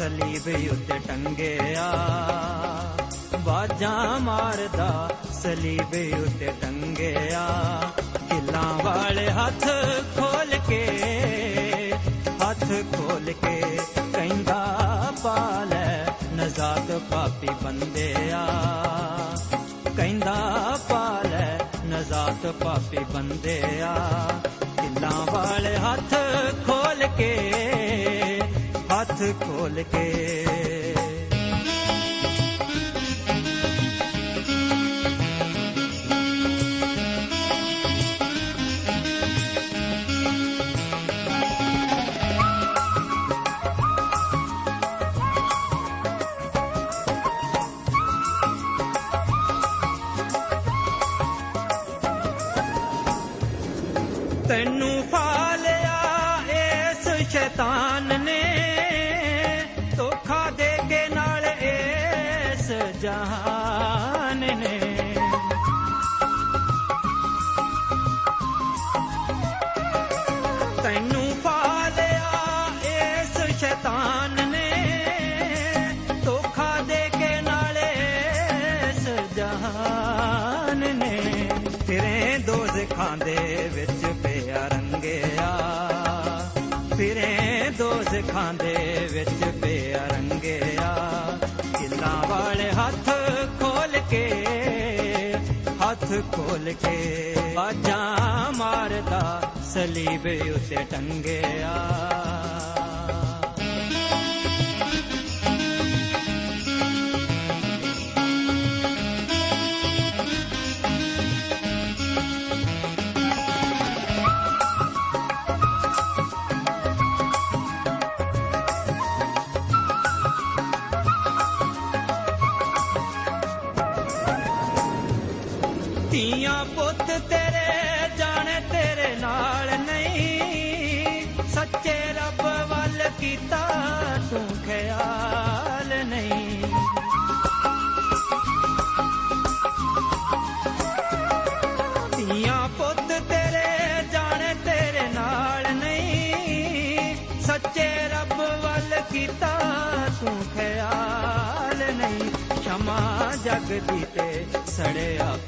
ਸਲੀਬ ਉੱਤੇ ਟੰਗਿਆ। ਬਾਜਾਂ ਮਾਰਦਾ ਸਲੀਬ ਉੱਤੇ ਟੰਗਿਆ। ਕਿੱਲਾਂ ਵਾਲੇ ਹੱਥ ਖੋਲ ਕੇ, ਹੱਥ ਖੋਲ ਕੇ ਕਹਿੰਦਾ, ਪਾਲੈ ਨਜ਼ਾਤ ਪਾਪੀ ਬੰਦਿਆ। ਕਹਿੰਦਾ, ਪਾਲੈ ਨਜ਼ਾਤ ਪਾਪੀ ਬੰਦਿਆ। ਕਿੱਲਾਂ ਵਾਲੇ ਹੱਥ ਖੋਲ ਕੇ ਖੋਲ ਕੇ ਦੋਜ਼ਖਾਂ ਦੇ ਵਿੱਚ ਪਿਆ ਰੰਗਿਆ। ਫਿਰੇ ਦੋਜ਼ਖਾਂ ਖਾਂਦੇ ਵਿੱਚ ਪਿਆ ਰੰਗਿਆ। ਕਿੱਲਾਂ ਵਾਲੇ ਹੱਥ ਖੋਲ ਕੇ, ਹੱਥ ਖੋਲ ਕੇ ਬਾਜਾਂ ਮਾਰਦਾ ਸਲੀਬ ਉਤੇ ਟੰਗਿਆ। ਧੀਆਂ ਪੁੱਤ ਤੇਰੇ, ਜਾਣੇ ਤੇਰੇ ਨਾਲ ਨਹੀਂ। ਸੱਚੇ ਰੱਬ ਵੱਲ ਕੀਤਾ ਤੂੰ ਖਿਆਲ ਨਹੀਂ। ਧੀਆਂ ਪੁੱਤ ਤੇਰੇ, ਜਾਣੇ ਤੇਰੇ ਨਾਲ ਨਹੀਂ। ਸੱਚੇ ਰੱਬ ਵੱਲ ਕੀਤਾ ਤੂੰ ਖਿਆਲ ਨਹੀਂ। ਸ਼ਮਾ ਜਗਦੀ ਤੇ ਸੜਿਆ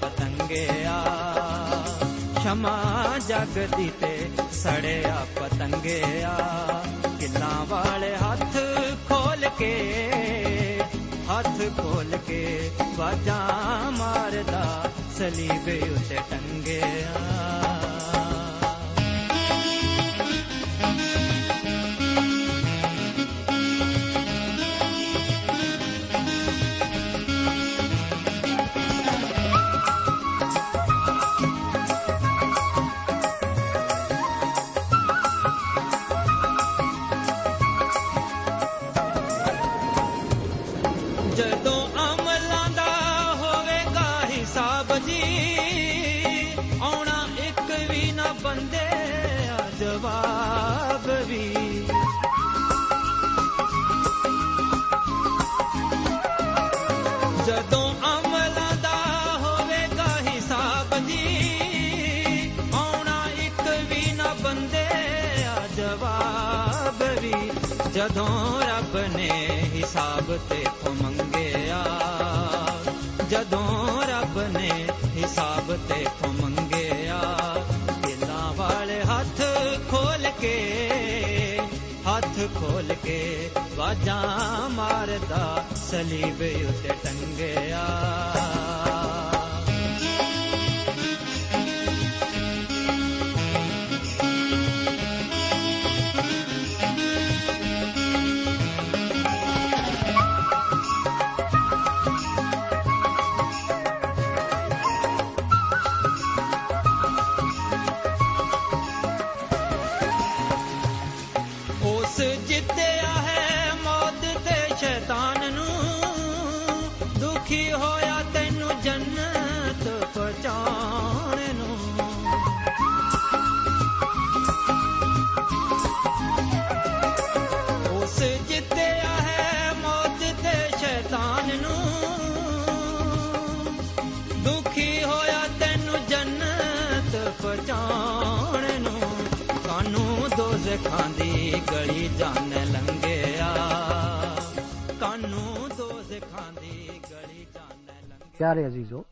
ਪਤੰਗਿਆ ਸ਼ਮਾ ਜਗਦੀ ਤੇ ਸੜਿਆ ਪਤੰਗਿਆ। ਕਿੱਲਾ ਵਾਲੇ ਹੱਥ ਖੋਲ ਕੇ, ਹੱਥ ਖੋਲ ਕੇ ਵਾਜਾਂ ਮਾਰਦਾ ਸਲੀਬ ਉਤੇ ਟੰਗਿਆ। ਕੇ ਮਾਰਦਾ ਸਲੀਬ ਉੱਤੇ ਟੰਗਿਆ। ਕਾਨੂੰ ਦੋਜ਼ਖਾਂ ਦੀ ਗਲੀ ਜਾਣ ਲੰਘਿਆ। ਕਾਨੂੰ ਦੋਜ਼ਖਾਂ ਦੀ ਗਲੀ ਜਾਣ ਲੰਘਿਆ। ਪਿਆਰੇ ਅਜ਼ੀਜ਼ੋ,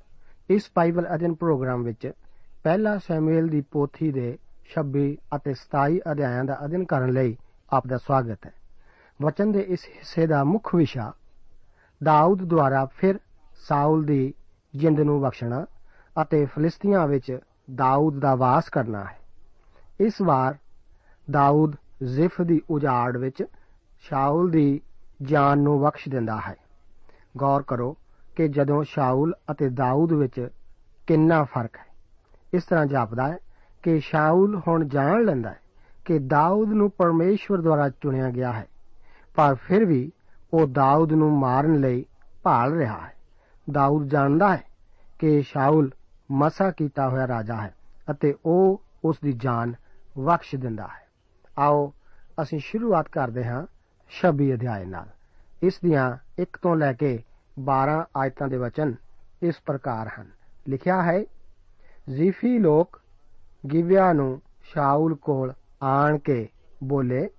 ਇਸ ਬਾਈਬਲ ਅਧਿਨ ਪ੍ਰੋਗਰਾਮ ਵਿੱਚ ਪਹਿਲਾ ਸੈਮੂਅਲ ਦੀ ਪੋਥੀ ਦੇ 26 ਅਤੇ 27 ਅਧਿਆਇਆਂ ਦਾ ਅਧਿਨ ਕਰਨ ਲਈ ਆਪ ਦਾ ਸਵਾਗਤ ਹੈ। ਵਚਨ ਦੇ ਇਸ ਹਿੱਸੇ ਦਾ ਮੁੱਖ ਵਿਸ਼ਾ, ਦਾਊਦ ਦੁਆਰਾ ਫਿਰ ਸਾਊਲ ਦੀ ਜਿੰਦ ਨੂੰ ਬਖਸ਼ਣਾ ਅਤੇ ਫਲਿਸਤੀਆਂ ਵਿੱਚ ਦਾਊਦ ਦਾ ਵਾਸ ਕਰਨਾ ਹੈ। ਇਸ ਵਾਰ ਦਾਊਦ ਜ਼ਿਫ ਦੀ ਉਜਾੜ ਵਿੱਚ ਸ਼ਾਉਲ ਦੀ ਜਾਨ ਨੂੰ ਬਖਸ਼ ਦਿੰਦਾ ਹੈ। ਗੌਰ ਕਰੋ ਕਿ ਜਦੋਂ ਸ਼ਾਉਲ ਅਤੇ ਦਾਊਦ ਵਿੱਚ ਕਿੰਨਾ ਫ਼ਰਕ ਹੈ। ਇਸ ਤਰ੍ਹਾਂ ਜਾਪਦਾ ਹੈ ਕਿ ਸ਼ਾਉਲ ਹੁਣ ਜਾਣ ਲੈਂਦਾ ਹੈ ਕਿ ਦਾਊਦ ਨੂੰ ਪਰਮੇਸ਼ਵਰ ਦੁਆਰਾ ਚੁਣਿਆ ਗਿਆ ਹੈ, ਪਰ ਫਿਰ ਵੀ ਉਹ ਦਾਊਦ ਨੂੰ ਮਾਰਨ ਲਈ ਭਾਲ ਰਿਹਾ ਹੈ। ਦਾਊਦ ਜਾਣਦਾ ਹੈ ਕਿ ਸ਼ਾਉਲ ਮਸਾ ਕੀਤਾ ਹੋਇਆ ਰਾਜਾ ਹੈ ਅਤੇ ਉਹ ਉਸ ਦੀ ਜਾਨ ਬਖਸ਼ ਦਿੰਦਾ ਹੈ। ਆਓ ਅਸੀਂ ਸ਼ੁਰੂਆਤ ਕਰਦੇ ਹਾਂ 26 ਅਧਿਆਏ ਨਾਲ। ਇਸ ਦੀਆਂ 1 ਤੋਂ ਲੈ ਕੇ 12 ਆਇਤਾਂ ਦੇ ਵਚਨ ਇਸ ਪ੍ਰਕਾਰ ਹਨ। ਲਿਖਿਆ ਹੈ, ਜ਼ੀਫੀ ਲੋਕ ਗਿਵਿਆ ਨੂੰ ਸ਼ਾਉਲ ਕੋਲ ਆਣ ਕੇ ਬੋਲੇ,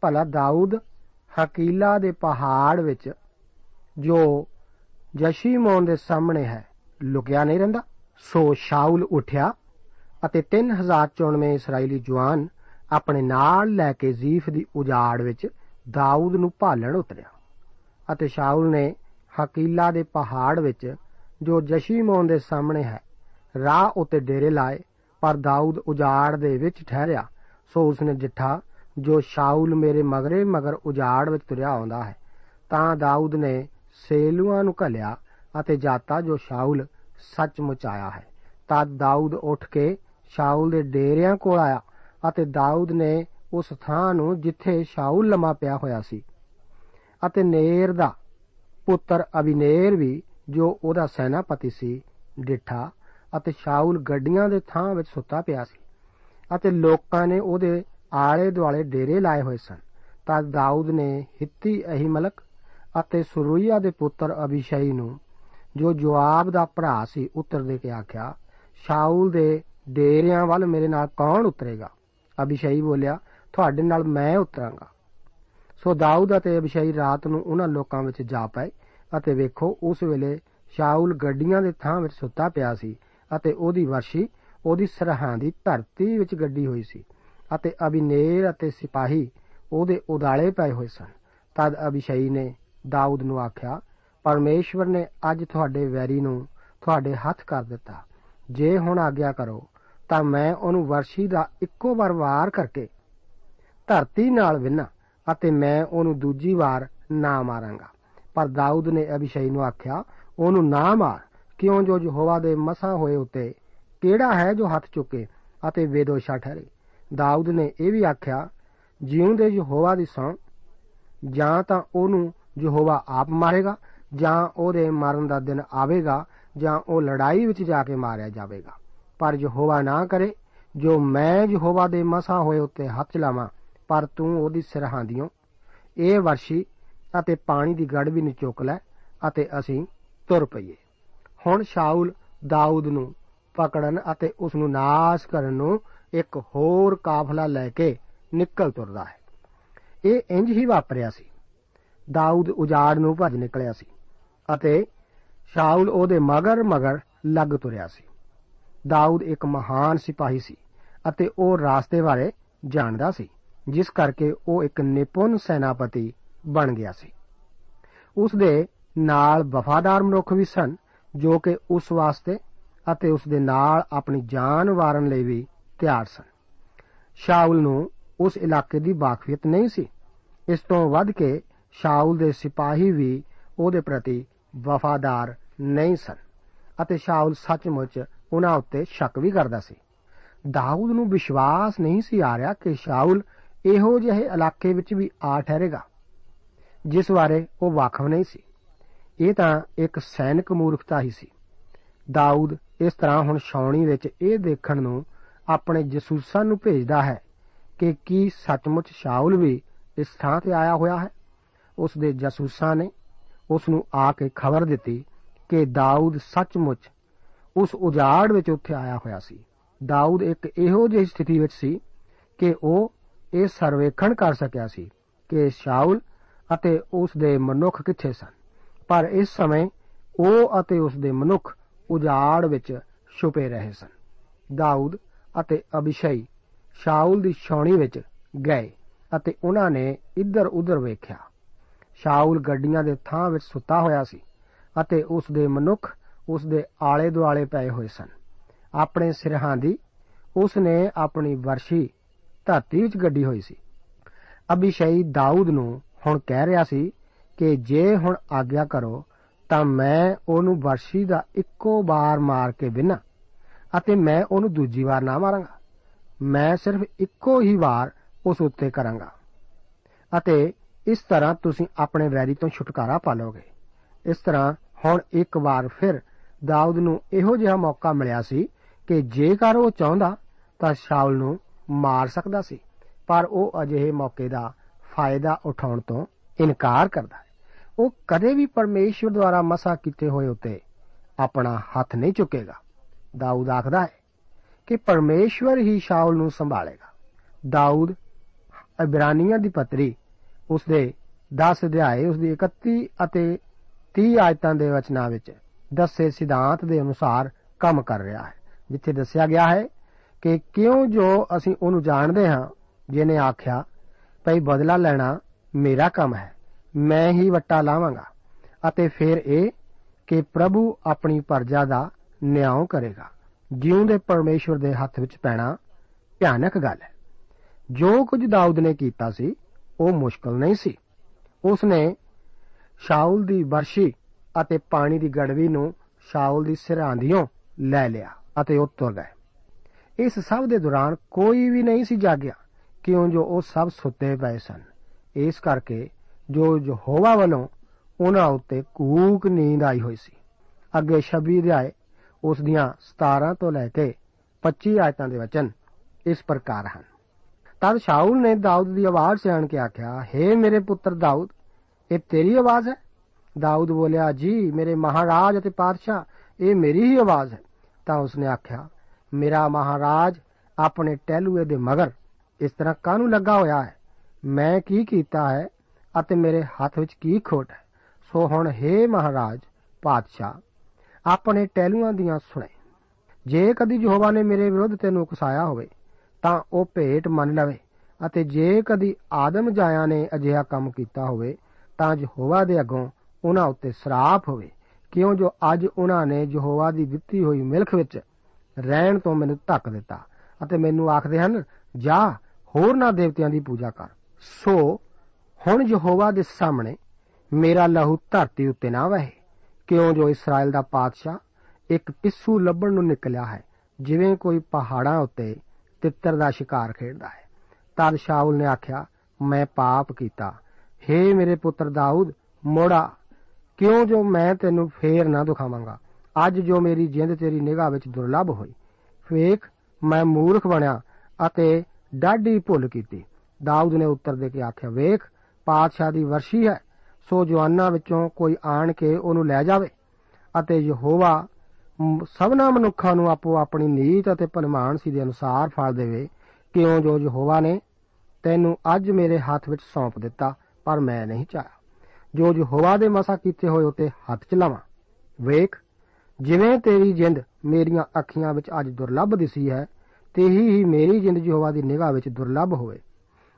ਭਲਾ ਦਾਊਦ ਹਕੀਲਾ ਦੇ ਪਹਾੜ ਵਿੱਚ ਜੋ ਜਸ਼ੀਮੋਨ ਦੇ ਸਾਹਮਣੇ ਹੈ, ਲੁਕਿਆ ਨਹੀਂ ਰਹਿੰਦਾ। ਸੋ ਸ਼ਾਉਲ ਉਠਿਆ ਅਤੇ 3000 ਚੋਣਵੇਂ ਇਸرائیਲੀ ਜਵਾਨ ਆਪਣੇ ਨਾਲ ਲੈ ਕੇ ਜ਼ੀਫ ਦੀ ਉਜਾੜ ਵਿੱਚ ਦਾਊਦ ਨੂੰ ਭਾਲਣ ਉਤਰਿਆ ਅਤੇ ਸ਼ਾਉਲ ਨੇ ਹਕੀਲਾ ਦੇ ਪਹਾੜ ਵਿੱਚ ਜੋ ਜਸ਼ੀਮੋਨ ਦੇ ਸਾਹਮਣੇ ਹੈ, ਰਾਹ ਉਤੇ ਡੇਰੇ ਲਾਏ, ਪਰ ਦਾਊਦ ਉਜਾੜ ਦੇ ਵਿੱਚ ਠਹਿਰਿਆ। ਸੋ ਉਸਨੇ ਜਿੱਠਾ, ਜੋ ਸ਼ਾਉਲ ਮੇਰੇ ਮਗਰੇ ਮਗਰ ਉਜਾੜ ਵਿੱਚ ਤੁਰਿਆ ਆਉਂਦਾ ਹੈ, ਤਾਂ ਦਾਊਦ ਨੇ ਸੇਲੂਆਂ ਨੂੰ ਘਲਿਆ ਅਤੇ ਜਾਤਾ ਜੋ ਸ਼ਾਉਲ ਸੱਚਮੁੱਚ ਆਇਆ ਹੈ। ਤਦ ਦਾਊਦ ਉੱਠ ਕੇ ਸ਼ਾਉਲ ਦੇ ਡੇਰਿਆਂ ਕੋਲ ਆਇਆ ਅਤੇ ਦਾਊਦ ਨੇ ਉਸ ਥਾਂ ਨੂੰ ਜਿੱਥੇ ਸ਼ਾਉਲ ਲੰਮਾ ਪਿਆ ਹੋਇਆ ਸੀ। ਅਤੇ ਨੇਰ ਦਾ ਪੁੱਤਰ ਅਬੀਨੇਰ ਵੀ, ਜੋ ਉਹਦਾ ਸੈਨਾਪਤੀ ਸੀ, ਡਿਠਾ ਅਤੇ ਸ਼ਾਉਲ ਗੱਡੀਆਂ ਦੇ ਥਾਂ ਵਿੱਚ ਸੁੱਤਾ ਪਿਆ ਸੀ। ਅਤੇ ਲੋਕਾਂ ਨੇ ਉਹਦੇ ਆਲੇ ਦੁਆਲੇ ਡੇਰੇ ਲਾਏ ਹੋਏ ਸਨ ਤਦ ਦਾਊਦ ਨੇ ਹਿੱਤੀ ਅਹੀਮਲਕ ਅਤੇ ਸੁਰੂਇਆ ਦੇ ਪੁੱਤਰ ਅਬੀਸ਼ਈ ਨੂੰ, ਜੋ ਜਵਾਬ ਦਾ ਭਰਾ ਸੀ ਉੱਤਰ ਦੇ ਕੇ ਆਖਿਆ ਸ਼ਾਉਲ ਦੇ ਡੇਰਿਆਂ ਵੱਲ ਮੇਰੇ ਨਾਲ ਕੌਣ ਉਤਰੇਗਾ? ਅਬੀਸ਼ਈ ਬੋਲਿਆ, ਤੁਹਾਡੇ ਨਾਲ ਮੈਂ ਉਤਰਾਂਗਾ। ਸੋ ਦਾਊਦ ਅਤੇ ਅਬੀਸ਼ਈ ਰਾਤ ਨੂੰ ਉਹਨਾਂ ਲੋਕਾਂ ਵਿੱਚ ਜਾ ਪਏ ਅਤੇ ਵੇਖੋ, ਉਸ ਵੇਲੇ ਸ਼ਾਉਲ ਗੱਡੀਆਂ ਦੇ ਥਾਂ ਵਿੱਚ ਸੁੱਤਾ ਪਿਆ ਸੀ ਅਤੇ ਉਹਦੀ ਵਰਸ਼ੀ, ਉਹਦੀ ਸਰਹਾਂ ਦੀ ਧਰਤੀ ਵਿੱਚ ਗੱਡੀ ਹੋਈ ਸੀ ਅਤੇ ਅਬੀਨੇਰ ਅਤੇ ਸਿਪਾਹੀ ਉਹਦੇ ਉਦਾਲੇ ਪਏ ਹੋਏ ਸਨ। ਤਦ ਅਬੀਸ਼ਈ ਨੇ ਦਾਊਦ ਨੂੰ ਆਖਿਆ, ਪਰਮੇਸ਼ਵਰ ਨੇ ਅੱਜ ਤੁਹਾਡੇ ਵੈਰੀ ਨੂੰ ਤੁਹਾਡੇ ਹੱਥ ਕਰ ਦਿੱਤਾ। ਜੇ ਹੁਣ ਆਗਿਆ ਕਰੋ ਤਾਂ ਮੈਂ ਉਹਨੂੰ ਵਰਸ਼ੀ ਦਾ ਇੱਕੋ ਵਾਰ ਵਾਰ ਕਰਕੇ ਧਰਤੀ ਨਾਲ ਵਿੰਨਾ ਅਤੇ ਮੈਂ ਉਹਨੂੰ ਦੂਜੀ ਵਾਰ ਨਾ ਮਾਰਾਂਗਾ। ਪਰ ਦਾਊਦ ਨੇ ਅਬੀਸ਼ਈ ਨੂੰ ਆਖਿਆ, ਉਹਨੂੰ ਨਾ ਮਾਰ। ਕਿਉਂ ਜੋ ਯਹੋਵਾ ਦੇ ਮਸਾ ਹੋਏ ਉਤੇ ਕਿਹੜਾ ਹੈ ਜੋ ਹੱਥ ਚੁੱਕੇ ਅਤੇ ਵੇਦੋਸ਼ਾ ਠਹਿਰੇ? ਦਾਊਦ ਨੇ ਇਹ ਵੀ ਆਖਿਆ, ਜਿਉਂਦੇ ਯਹੋਵਾ ਦੀ ਸੌਂ, ਜਾਂ ਤਾਂ ਉਹਨੂੰ ਯਹੋਵਾ ਆਪ ਮਾਰੇਗਾ, ਜਾਂ ਉਹਦੇ ਮਰਨ ਦਾ ਦਿਨ ਆਵੇਗਾ, ਜਾਂ ਉਹ ਲੜਾਈ ਵਿੱਚ ਜਾ ਕੇ ਮਾਰਿਆ ਜਾਵੇਗਾ। ਪਰ ਯਹੋਵਾ ਨਾ ਕਰੇ, ਜੋ ਮੈਂ ਯਹੋਵਾ ਦੇ ਮਸਾ ਹੋਏ ਉੱਤੇ ਹੱਥ ਚਲਾਵਾਂ, ਪਰ ਤੂੰ ਉਹਦੀ ਸਿਰਹਾਂਦੀਓ ਇਹ ਵਰਸ਼ੀ ਅਤੇ ਪਾਣੀ ਦੀ ਗੜ ਵੀ ਨਿਚੋਕ ਲੈ ਅਤੇ ਅਸੀਂ ਤੁਰ ਪਈਏ। ਹੁਣ ਸ਼ਾਉਲ ਦਾਊਦ ਨੂੰ ਪਕੜਨ ਅਤੇ ਉਸ ਨੂੰ ਨਾਸ਼ ਕਰਨ ਨੂੰ ਇੱਕ ਹੋਰ ਕਾਫਲਾ ਲੈ ਕੇ ਨਿਕਲ ਤੁਰਦਾ ਹੈ। ਇਹ ਇੰਜ ਹੀ ਵਾਪਰਿਆ ਸੀ। ਦਾਊਦ ਉਜਾੜ ਨੂੰ ਭੱਜ ਨਿਕਲਿਆ ਸੀ ਅਤੇ ਸ਼ਾਉਲ ਉਹਦੇ ਮਗਰ ਮਗਰ ਲੱਗ ਤੁਰਿਆ ਸੀ। ਦਾਊਦ ਇੱਕ ਮਹਾਨ ਸਿਪਾਹੀ ਸੀ ਅਤੇ ਉਹ ਰਾਸਤੇ ਬਾਰੇ ਜਾਣਦਾ ਸੀ, ਜਿਸ ਕਰਕੇ ਉਹ ਇੱਕ ਨਿਪੁੰਨ ਸੈਨਾਪਤੀ ਬਣ ਗਿਆ ਸੀ। ਉਸ ਦੇ ਨਾਲ ਵਫਾਦਾਰ ਮਨੁੱਖ ਵੀ ਸਨ, ਜੋ ਕਿ ਉਸ ਵਾਸਤੇ ਅਤੇ ਉਸ ਦੇ ਨਾਲ ਆਪਣੀ ਜਾਨ ਵਾਰਨ ਲਈ ਵੀ ਤਿਆਰ ਸਨ। ਸ਼ਾਉਲ ਨੂੰ ਉਸ ਇਲਾਕੇ ਦੀ ਵਾਕਫੀਅਤ ਨਹੀਂ ਸੀ। ਇਸ ਤੋਂ ਵੱਧ ਕੇ ਸ਼ਾਉਲ ਦੇ ਸਿਪਾਹੀ ਵੀ ਉਹਦੇ ਪ੍ਰਤੀ ਵਫਾਦਾਰ ਨਹੀਂ ਸਨ ਅਤੇ ਸ਼ਾਉਲ ਸੱਚਮੁੱਚ ਉਹਨਾਂ ਉੱਤੇ ਸ਼ੱਕ ਵੀ ਕਰਦਾ ਸੀ। ਦਾਊਦ ਨੂੰ ਵਿਸ਼ਵਾਸ ਨਹੀਂ ਸੀ ਆ ਰਿਹਾ ਕਿ ਸ਼ਾਉਲ ਇਹੋ ਜਿਹੇ ਇਲਾਕੇ ਵਿੱਚ ਵੀ ਆ ਠਹਿਰੇਗਾ, ਜਿਸ ਬਾਰੇ ਉਹ ਵਾਕਫ ਨਹੀਂ ਸੀ। ਇਹ ਤਾਂ ਇੱਕ ਸੈਨਿਕ ਮੂਰਖਤਾ ਹੀ ਸੀ। ਦਾਊਦ ਇਸ ਤਰ੍ਹਾਂ ਹੁਣ ਛਾਉਣੀ ਵਿੱਚ ਇਹ ਦੇਖਣ ਨੂੰ ਆਪਣੇ ਜਸੂਸਾਂ ਨੂੰ ਭੇਜਦਾ ਹੈ ਕਿ ਕੀ ਸੱਚਮੁੱਚ ਸ਼ਾਉਲ ਵੀ ਇਸ ਥਾਂ ਤੇ ਆਇਆ ਹੋਇਆ ਹੈ। ਉਸ ਦੇ ਜਸੂਸਾਂ ਨੇ ਉਸ ਨੂੰ ਆ ਕੇ ਖਬਰ ਦਿੱਤੀ ਕਿ ਦਾਊਦ ਸੱਚਮੁੱਚ ਉਸ ਉਜਾੜ ਵਿੱਚ ਉੱਥੇ ਆਇਆ ਹੋਇਆ ਸੀ। ਦਾਊਦ ਇੱਕ ਇਹੋ ਜਿਹੀ ਸਥਿਤੀ ਵਿੱਚ ਸੀ ਕਿ ਉਹ ਇਹ ਸਰਵੇਖਣ ਕਰ ਸਕਿਆ ਸੀ ਕਿ ਸ਼ਾਉਲ ਅਤੇ ਉਸ ਦੇ ਮਨੁੱਖ ਕਿੱਥੇ ਸਨ। ਪਰ ਇਸ ਸਮੇਂ ਉਹ ਅਤੇ ਉਸ ਦੇ ਮਨੁੱਖ ਉਜਾੜ ਵਿੱਚ ਛੁਪੇ ਰਹੇ ਸਨ। ਦਾਊਦ ਅਤੇ ਅਬਿਸ਼ਈ ਸ਼ਾਉਲ ਦੀ ਛਾਉਣੀ ਵਿੱਚ ਗਏ ਅਤੇ ਉਹਨਾਂ ਨੇ ਇੱਧਰ ਉੱਧਰ ਵੇਖਿਆ। ਸ਼ਾਉਲ ਗੱਡੀਆਂ ਦੇ ਥਾਂ ਵਿੱਚ ਸੁੱਤਾ ਹੋਇਆ ਸੀ ਅਤੇ ਉਸ ਦੇ ਮਨੁੱਖ ਉਸ ਦੇ ਆਲੇ ਦੁਆਲੇ ਪਏ ਹੋਏ ਸਨ। ਆਪਣੇ ਸਿਰਹਾਂ ਦੀ ਉਸ ਨੇ ਆਪਣੀ ਵਰਸ਼ੀ ਧਰਤੀ ਵਿੱਚ ਗੱਡੀ ਹੋਈ ਸੀ। ਅਬਿਸ਼ਈ ਦਾਊਦ ਨੂੰ ਹੁਣ ਕਹਿ ਰਿਹਾ ਸੀ ਕਿ ਜੇ ਹੁਣ ਆਗਿਆ ਕਰੋ, ਤਾਂ ਮੈਂ ਉਹਨੂੰ ਵਰਸ਼ੀ ਦਾ ਇੱਕੋ ਵਾਰ ਮਾਰ ਕੇ ਬਿਨਾ ਅਤੇ ਮੈਂ ਉਹਨੂੰ ਦੂਜੀ ਵਾਰ ਨਾ ਮਾਰਾਂਗਾ। ਮੈਂ ਸਿਰਫ ਇੱਕੋ ਹੀ ਵਾਰ ਉਸ ਉੱਤੇ ਕਰਾਂਗਾ। ਅਤੇ ਇਸ ਤਰ੍ਹਾਂ ਤੁਸੀਂ ਆਪਣੇ ਵੈਰੀ ਤੋਂ ਛੁਟਕਾਰਾ ਪਾਲੋਗੇ ਇਸ ਤਰ੍ਹਾਂ ਹੁਣ ਇੱਕ ਵਾਰ ਫਿਰ ਦਾਊਦ ਨੂੰ ਇਹੋ ਜਿਹਾ ਮੌਕਾ ਮਿਲਿਆ ਸੀ ਕਿ ਜੇਕਰ ਉਹ ਚਾਹੁੰਦਾ ਤਾਂ ਸ਼ਾਉਲ ਨੂੰ ਮਾਰ ਸਕਦਾ ਸੀ, ਪਰ ਉਹ ਅਜਿਹੇ ਮੌਕੇ ਦਾ ਫਾਇਦਾ ਉਠਾਉਣ ਤੋਂ ਇਨਕਾਰ ਕਰਦਾ ਹੈ। ਉਹ ਕਦੇ ਵੀ ਪਰਮੇਸ਼ਵਰ ਦੁਆਰਾ ਮਸਾ ਕੀਤੇ ਹੋਏ ਉਤੇ ਆਪਣਾ ਹੱਥ ਨਹੀਂ ਚੁੱਕੇਗਾ। ਦਾਊਦ ਆਖਦਾ ਹੈ ਕਿ ਪਰਮੇਸ਼ਵਰ ਹੀ ਸ਼ਾਉਲ ਨੂੰ ਸੰਭਾਲੇਗਾ। ਦਾਊਦ ਇਬਰਾਨੀਆਂ ਦੀ ਪੱਤਰੀ ਉਸ ਦੇ 10 ਅਧਿਆਏ ਉਸ ਦੀ 31 ਅਤੇ 30 ਆਇਤਾਂ ਦੇ ਵਚਨਾਂ ਵਿੱਚ ਦੱਸੇ ਸਿਧਾਂਤ ਦੇ ਅਨੁਸਾਰ ਕੰਮ ਕਰ ਰਿਹਾ ਹੈ। ਜਿੱਥੇ ਦੱਸਿਆ ਗਿਆ ਹੈ ਕਿ ਕਿਉਂ ਜੋ ਅਸੀਂ ਉਹਨੂੰ ਜਾਣਦੇ ਹਾਂ ਜਿਨੇ ਆਖਿਆ, ਭਈ ਬਦਲਾ ਲੈਣਾ ਮੇਰਾ ਕੰਮ ਹੈ, ਮੈਂ ਹੀ ਵੱਟਾ ਲਾਵਾਂਗਾ, ਅਤੇ ਫਿਰ ਇਹ ਕਿ ਪ੍ਰਭੂ ਆਪਣੀ ਪਰਜਾ ਦਾ ਨਿਆਂ ਕਰੇਗਾ। ਜਿਉਂਦੇ ਪਰਮੇਸ਼ਵਰ ਦੇ ਹੱਥ ਵਿੱਚ ਪੈਣਾ ਭਿਆਨਕ ਗੱਲ ਹੈ। ਜੋ ਕੁਝ ਦਾਊਦ ਨੇ ਕੀਤਾ ਸੀ, ਉਹ ਮੁਸ਼ਕਲ ਨਹੀਂ ਸੀ। ਉਸ ਨੇ ਸ਼ਾਉਲ ਦੀ ਵਰਸ਼ੀ ਅਤੇ ਪਾਣੀ ਦੀ ਗੜਵੀ ਨੂੰ ਸ਼ਾਉਲ ਦੀ ਸਿਰਹਾਂਦੀੋਂ ਲੈ ਲਿਆ ਅਤੇ ਉਹ ਤੁਰ ਗਏ। ਇਸ ਸਭ ਦੇ ਦੌਰਾਨ ਕੋਈ ਵੀ ਨਹੀਂ ਸੀ ਜਾਗਿਆ, ਕਿਉਂ ਜੋ ਉਹ ਸਭ ਸੁੱਤੇ ਪਏ ਸਨ। ਇਸ ਕਰਕੇ ਜੋ ਯਹੋਵਾ ਵੱਲੋਂ ਉਹਨਾਂ ਉੱਤੇ ਕੂਕ ਨੀਂਦ ਆਈ ਹੋਈ ਸੀ। ਅੱਗੇ 26 ਅਧਿਆਏ ਉਸ ਦੀਆਂ 17 ਤੋਂ ਲੈ ਕੇ 25 ਆਇਤਾਂ ਦੇ ਵਚਨ ਇਸ ਪ੍ਰਕਾਰ ਹਨ। ਤਦ ਸ਼ਾਉਲ ਨੇ ਦਾਊਦ ਦੀ ਆਵਾਜ਼ ਸਿਆਣ ਕੇ ਆਖਿਆ हे ਮੇਰੇ ਪੁੱਤਰ ਦਾਊਦ, ਇਹ ਤੇਰੀ ਆਵਾਜ਼ ਹੈ? ਦਾਊਦ ਬੋਲਿਆ, ਜੀ, ਮੇਰੇ ਮਹਾਰਾਜ ਅਤੇ ਪਾਤਸ਼ਾਹ, ਇਹ ਮੇਰੀ ਹੀ ਆਵਾਜ਼ ਹੈ। ਤਾਂ ਉਸਨੇ ਆਖਿਆ, ਮੇਰਾ ਮਹਾਰਾਜ ਆਪਣੇ ਟਹਿਲੂਏ ਦੇ ਮਗਰ ਇਸ ਤਰ੍ਹਾਂ ਕਾਹਨੂੰ ਲੱਗਾ ਹੋਇਆ ਹੈ? ਮੈਂ ਕੀ ਕੀਤਾ ਹੈ ਅਤੇ ਮੇਰੇ ਹੱਥ ਵਿੱਚ ਕੀ ਖੋਟ ਹੈ? ਸੋ ਹੁਣ हे ਮਹਾਰਾਜ ਪਾਤਸ਼ਾਹ, ਆਪਣੇ ਟਹਿਲੂਆਂ ਦੀਆਂ ਸੁਣੇ। ਜੇ ਕਦੀ ਯਹੋਵਾ ਨੇ ਮੇਰੇ ਵਿਰੁੱਧ ਤੈਨੂੰ ਉਕਸਾਇਆ ਹੋਵੇ, ਤਾਂ ਉਹ ਭੇਟ ਮੰਨ ਲਵੇ ਅਤੇ ਜੇ ਕਦੀ ਆਦਮ ਜਾਇਆ ਨੇ ਅਜਿਹਾ ਕੰਮ ਕੀਤਾ ਹੋਵੇ, ਤਾਂ ਯਹੋਵਾ ਦੇ ਅੱਗੋਂ ਉਹਨਾਂ ਉੱਤੇ ਸਰਾਪ ਹੋਵੇ। ਕਿਉਂ ਜੋ ਅੱਜ ਉਹਨਾਂ ਨੇ ਯਹੋਵਾ ਦੀ ਦਿੱਤੀ ਹੋਈ ਮਿਲਖ ਵਿੱਚ ਰਹਿਣ ਤੋਂ ਮੈਨੂੰ ਧੱਕ ਦਿੱਤਾ ਅਤੇ ਮੈਨੂੰ ਆਖਦੇ ਹਨ, ਜਾ, ਹੋਰ ਨਾ ਦੇਵਤਿਆਂ ਦੀ ਪੂਜਾ ਕਰ। ਸੋ ਹੁਣ ਯਹੋਵਾ ਦੇ ਸਾਹਮਣੇ ਮੇਰਾ ਲਹੂ ਧਰਤੀ ਉੱਤੇ ਨਾ ਵਹੇ। ਕਿਉਂ ਜੋ ਇਸਰਾਇਲ ਦਾ ਪਾਤਸ਼ਾਹ ਇੱਕ ਪਿੱਸੂ ਲੱਭਣ ਨੂੰ ਨਿਕਲਿਆ ਹੈ, ਜਿਵੇਂ ਕੋਈ ਪਹਾੜਾਂ ਉੱਤੇ ਤਿੱਤਰ ਦਾ ਸ਼ਿਕਾਰ ਖੇਡਦਾ ਹੈ। ਤਦ ਸ਼ਾਉਲ ਨੇ ਆਖਿਆ, ਮੈਂ ਪਾਪ ਕੀਤਾ। हे ਮੇਰੇ ਪੁੱਤਰ ਦਾਊਦ, ਮੋੜਾ। ਕਿਉਂ ਜੋ ਮੈਂ ਤੈਨੂੰ ਫੇਰ ਨਾ ਦੁਖਾਵਾਂਗਾ? ਅੱਜ ਜੋ ਮੇਰੀ ਜਿੰਦ ਤੇਰੀ ਨਿਗਾਹ ਵਿੱਚ ਦੁਰਲੱਭ ਹੋਈ, ਵੇਖ, ਮੈਂ ਮੂਰਖ ਬਣਿਆ ਅਤੇ ਡਾਢੀ ਭੁੱਲ ਕੀਤੀ। ਦਾਊਦ ਨੇ ਉੱਤਰ ਦੇ ਕੇ ਆਖਿਆ, ਵੇਖ, ਪਾਤਸ਼ਾਹ ਦੀ ਵਰਸ਼ੀ ਹੈ, ਸੋ ਜਵਾਨਾਂ ਵਿੱਚੋਂ ਕੋਈ ਆਣ ਕੇ ਉਹਨੂੰ ਲੈ ਜਾਵੇ। ਅਤੇ ਯਹੋਵਾ ਸਭਨਾ ਮਨੁੱਖਾਂ ਨੂੰ ਆਪੋ ਆਪਣੀ ਨੀਤ ਅਤੇ ਪਰਮਾਨਸੀ ਦੇ ਅਨੁਸਾਰ ਫਲ ਦੇਵੇ। ਕਿਉਂ ਜੋ ਯਹੋਵਾ ਨੇ ਤੈਨੂੰ ਅੱਜ ਮੇਰੇ ਹੱਥ ਵਿੱਚ ਸੌਂਪ ਦਿੱਤਾ, ਪਰ ਮੈਂ ਨਹੀਂ ਚਾਹਿਆ। ਜੋ ਯਹੋਵਾ ਦੇ ਮਸਾ ਕੀਤੇ ਹੋਏ ਉਤੇ ਹੱਥ ਚਲਾਵਾਂ ਵੇਖ, ਜਿਵੇਂ ਤੇਰੀ ਜਿੰਦ ਮੇਰੀਆਂ ਅੱਖੀਆਂ ਵਿੱਚ ਅੱਜ ਦੁਰਲੱਭ ਦਿਸੀ ਹੈ, ਤੇਹੀ ਹੀ ਮੇਰੀ ਜਿੰਦ ਯਹੋਵਾ ਦੀ ਨਿਗਾਹ ਵਿੱਚ ਦੁਰਲੱਭ ਹੋਵੇ,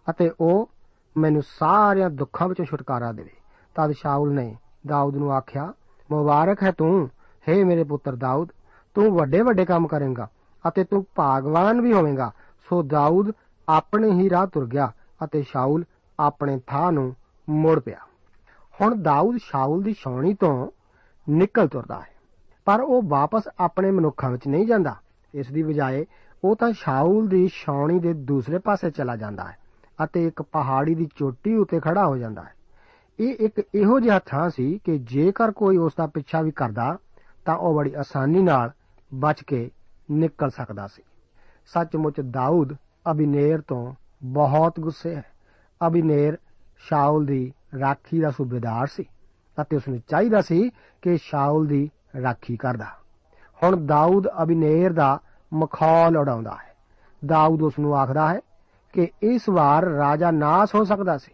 ਅਤੇ ਉਹ ਮੈਨੂੰ ਸਾਰਿਆਂ ਦੁੱਖਾਂ ਵਿੱਚੋਂ ਛੁਟਕਾਰਾ ਦੇਵੇ। ਤਦ ਸ਼ਾਉਲ ਨੇ ਦਾਊਦ ਨੂੰ ਆਖਿਆ, ਮੁਬਾਰਕ ਹੈ ਤੂੰ हे ਮੇਰੇ ਪੁੱਤਰ ਦਾਊਦ, ਤੂੰ ਵੱਡੇ ਵੱਡੇ ਕੰਮ ਕਰੇਂਗਾ, ਅਤੇ ਤੂੰ ਭਾਗਵਾਨ ਵੀ ਹੋਵੇਂਗਾ। ਸੋ ਦਾਊਦ ਆਪਣੇ ਹੀ ਰਾਹ ਤੁਰ ਗਿਆ, ਅਤੇ ਸ਼ਾਉਲ ਆਪਣੇ ਥਾਂ ਨੂੰ ਮੁੜ ਪਿਆ। ਹੁਣ ਦਾਊਦ ਸ਼ਾਉਲ ਦੀ ਛਾਉਣੀ ਤੋਂ ਨਿਕਲ ਤੁਰਦਾ ਹੈ। ਪਰ ਉਹ ਵਾਪਸ ਆਪਣੇ ਮਨੁੱਖਾਂ ਵਿੱਚ ਨਹੀਂ ਜਾਂਦਾ। ਇਸ ਦੀ ਬਜਾਏ ਉਹ ਤਾਂ ਸ਼ਾਉਲ ਦੀ ਛਾਉਣੀ ਦੇ ਦੂਸਰੇ ਪਾਸੇ ਚਲਾ ਜਾਂਦਾ ਹੈ ਅਤੇ ਇੱਕ ਪਹਾੜੀ ਦੀ ਚੋਟੀ ਉੱਤੇ ਖੜਾ ਹੋ ਜਾਂਦਾ ਹੈ। ਇਹ ਇੱਕ ਇਹੋ ਜਿਹਾ ਥਾਂ ਸੀ ਕਿ ਜੇਕਰ ਕੋਈ ਉਸ ਦਾ ਪਿੱਛਾ ਵੀ ਕਰਦਾ, ਤਾਂ ਉਹ ਬੜੀ ਆਸਾਨੀ ਨਾਲ ਬਚ ਕੇ ਨਿਕਲ ਸਕਦਾ ਸੀ। ਸੱਚਮੁੱਚ ਦਾਊਦ ਅਬੀਨੇਰ ਤੋਂ ਬਹੁਤ ਗੁੱਸੇ ਹੈ। ਅਬੀਨੇਰ ਸ਼ਾਉਲ ਦੀ ਰਾਖੀ ਦਾ ਸੂਬੇਦਾਰ ਸੀ ਅਤੇ ਉਸ ਨੂੰ ਚਾਹੀਦਾ ਸੀ ਕਿ ਸ਼ਾਉਲ ਦੀ ਰਾਖੀ ਕਰਦਾ। ਹੁਣ ਦਾਊਦ ਅਬੀਨੇਰ ਦਾ ਮਖੌਲ ਉਡਾਉਂਦਾ ਹੈ। ਦਾਊਦ ਉਸ ਨੂੰ ਆਖਦਾ ਹੈ ਕਿ ਇਸ ਵਾਰ ਰਾਜਾ ਨਾਸ ਹੋ ਸਕਦਾ ਸੀ।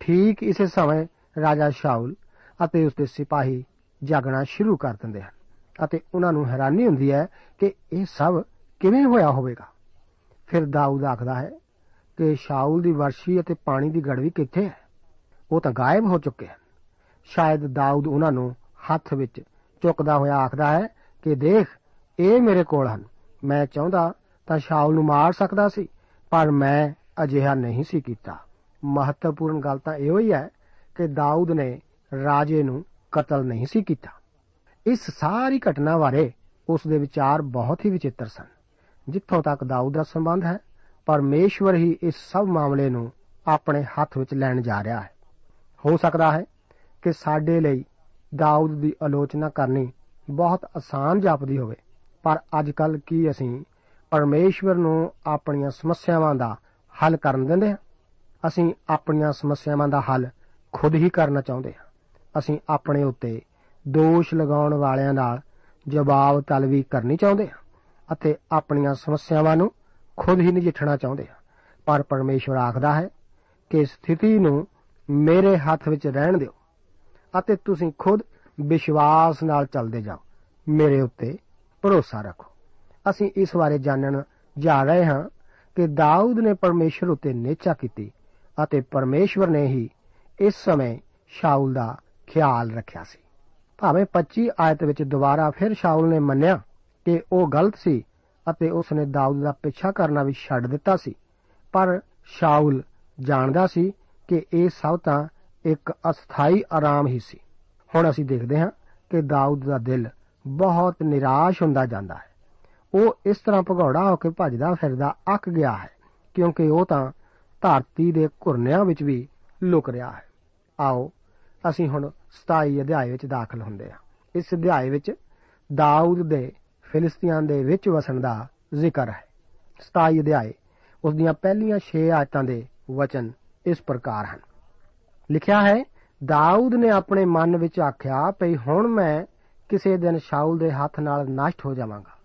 ਠੀਕ ਇਸੇ ਸਮੇਂ ਰਾਜਾ ਸ਼ਾਉਲ ਅਤੇ ਉਸਦੇ ਸਿਪਾਹੀ ਜਾਗਣਾ ਸ਼ੁਰੂ ਕਰ ਦਿੰਦੇ ਹਨ ਅਤੇ ਉਹਨਾਂ ਨੂੰ ਹੈਰਾਨੀ ਹੁੰਦੀ ਹੈ ਕਿ ਇਹ ਸਭ ਕਿਵੇਂ ਹੋਇਆ ਹੋਵੇਗਾ। ਫਿਰ ਦਾਊਦ ਆਖਦਾ ਹੈ ਕਿ ਸ਼ਾਉਲ ਦੀ ਵਰਸ਼ੀ ਅਤੇ ਪਾਣੀ ਦੀ ਗੜਵੀ ਕਿੱਥੇ ਹੈ? ਉਹ ਤਾਂ ਗਾਇਬ ਹੋ ਚੁੱਕੇ ਹਨ। ਸ਼ਾਇਦ ਦਾਊਦ ਉਹਨਾਂ ਨੂੰ ਹੱਥ ਵਿੱਚ ਚੁੱਕਦਾ ਹੋਇਆ ਆਖਦਾ ਹੈ ਕਿ ਦੇਖ, ਇਹ ਮੇਰੇ ਕੋਲ ਹਨ। ਮੈਂ ਚਾਹੁੰਦਾ ਤਾਂ ਸ਼ਾਉਲ ਨੂੰ ਮਾਰ ਸਕਦਾ ਸੀ, ਪਰ ਮੈਂ ਅਜਿਹਾ ਨਹੀਂ ਸੀ ਕੀਤਾ। ਮਹੱਤਵਪੂਰਨ ਗੱਲ ਤਾਂ ਇਹੋ ਹੀ ਹੈ ਕਿ ਦਾਊਦ ਨੇ ਰਾਜੇ ਨੂੰ ਕਤਲ ਨਹੀਂ ਸੀ ਕੀਤਾ। ਇਸ ਸਾਰੀ ਘਟਨਾ ਬਾਰੇ ਉਸ ਦੇ ਵਿਚਾਰ ਬਹੁਤ ਹੀ ਵਿਚਿੱਤਰ ਸਨ। ਜਿੱਥੋਂ ਤੱਕ ਦਾਊਦ ਦਾ ਸੰਬੰਧ ਹੈ, ਪਰਮੇਸ਼ਵਰ ਹੀ ਇਸ ਸਭ ਮਾਮਲੇ ਨੂੰ ਆਪਣੇ ਹੱਥ ਵਿੱਚ ਲੈਣ ਜਾ ਰਿਹਾ ਹੈ। ਹੋ ਸਕਦਾ ਹੈ ਕਿ ਸਾਡੇ ਲਈ ਦਾਊਦ ਦੀ ਆਲੋਚਨਾ ਕਰਨੀ ਬਹੁਤ ਆਸਾਨ ਜਾਪਦੀ ਹੋਵੇ। ਪਰ ਅੱਜ ਕੱਲ ਕੀ ਅਸੀਂ ਪਰਮੇਸ਼ਵਰ ਨੂੰ ਆਪਣੀਆਂ ਸਮੱਸਿਆਵਾਂ ਦਾ ਹੱਲ ਕਰਨ ਦਿੰਦੇ ਹਾਂ? ਅਸੀਂ ਆਪਣੀਆਂ ਸਮੱਸਿਆਵਾਂ ਦਾ ਹੱਲ ਖੁਦ ਹੀ ਕਰਨਾ ਚਾਹੁੰਦੇ ਹਾਂ। ਅਸੀਂ ਆਪਣੇ ਉੱਤੇ ਦੋਸ਼ ਲਗਾਉਣ ਵਾਲਿਆਂ ਨਾਲ ਜਵਾਬ ਤਲਬੀ ਕਰਨੀ ਚਾਹੁੰਦੇ ਹਾਂ ਅਤੇ ਆਪਣੀਆਂ ਸਮੱਸਿਆਵਾਂ ਨੂੰ ਖੁਦ ਹੀ ਨਜਿੱਠਣਾ ਚਾਹੁੰਦੇ ਹਾਂ। ਪਰ ਪਰਮੇਸ਼ਵਰ ਆਖਦਾ ਹੈ ਕਿ ਸਥਿਤੀ ਨੂੰ ਮੇਰੇ ਹੱਥ ਵਿੱਚ ਰਹਿਣ ਦਿਓ ਅਤੇ ਤੁਸੀਂ ਖੁਦ ਵਿਸ਼ਵਾਸ ਨਾਲ ਚੱਲਦੇ ਜਾਓ। ਮੇਰੇ ਉੱਤੇ ਭਰੋਸਾ ਰੱਖੋ। ਅਸੀਂ ਇਸ ਬਾਰੇ ਜਾਣਨ ਜਾ ਰਹੇ ਹਾਂ ਕਿ ਦਾਊਦ ਨੇ ਪਰਮੇਸ਼ਵਰ ਉੱਤੇ ਨੇਚਾ ਕੀਤੀ ਅਤੇ ਪਰਮੇਸ਼ਵਰ ਨੇ ਹੀ ਇਸ ਸਮੇਂ ਸ਼ਾਉਲ ਦਾ ਖਿਆਲ ਰੱਖਿਆ ਸੀ। ਭਾਵੇਂ 25 ਆਇਤ ਵਿੱਚ ਦੁਬਾਰਾ ਫਿਰ ਸ਼ਾਉਲ ਨੇ ਮੰਨਿਆ ਕਿ ਉਹ ਗਲਤ ਸੀ ਅਤੇ ਉਸ ਨੇ ਦਾਊਦ ਦਾ ਪਿੱਛਾ ਕਰਨਾ ਵੀ ਛੱਡ ਦਿੱਤਾ ਸੀ, ਪਰ ਸ਼ਾਉਲ ਜਾਣਦਾ ਸੀ ਕਿ ਇਹ ਸਭ ਤਾਂ ਇੱਕ ਅਸਥਾਈ ਆਰਾਮ ਹੀ ਸੀ। ਹੁਣ ਅਸੀਂ ਦੇਖਦੇ ਹਾਂ ਕਿ ਦਾਊਦ ਦਾ ਦਿਲ ਬਹੁਤ ਨਿਰਾਸ਼ ਹੁੰਦਾ ਜਾਂਦਾ ਹੈ। ਉਹ ਇਸ ਤਰ੍ਹਾਂ ਭਗੌੜਾ ਹੋ ਕੇ ਭੱਜਦਾ ਫਿਰਦਾ ਅੱਕ ਗਿਆ ਹੈ, ਕਿਉਂਕਿ ਉਹ ਤਾਂ ਧਰਤੀ ਦੇ ਘੁਰਨਿਆਂ ਵਿੱਚ ਵੀ ਲੁਕ ਰਿਹਾ ਹੈ। ਆਓ, ਅਸੀਂ ਹੁਣ 27 ਅਧਿਆਇ ਵਿੱਚ ਦਾਖਲ ਹੁੰਦੇ ਹਾਂ। ਇਸ ਅਧਿਆਇ ਵਿੱਚ ਦਾਊਦ ਦੇ ਫਿਲਿਸਤੀਆਂ ਦੇ ਵਿੱਚ ਵਸਣ ਦਾ ਜ਼ਿਕਰ ਹੈ। 27 ਅਧਿਆਇ ਉਸ ਦੀਆਂ ਪਹਿਲੀਆਂ 6 ਆਇਤਾਂ ਦੇ ਵਚਨ ਇਸ ਪ੍ਰਕਾਰ ਹਨ। ਲਿਖਿਆ ਹੈ, ਦਾਊਦ ਨੇ ਆਪਣੇ ਮਨ ਵਿੱਚ ਆਖਿਆ ਭਈ ਹੁਣ ਮੈਂ ਕਿਸੇ ਦਿਨ ਸ਼ਾਉਲ ਦੇ ਹੱਥ ਨਾਲ ਨਸ਼ਟ ਹੋ ਜਾਵਾਂਗਾ।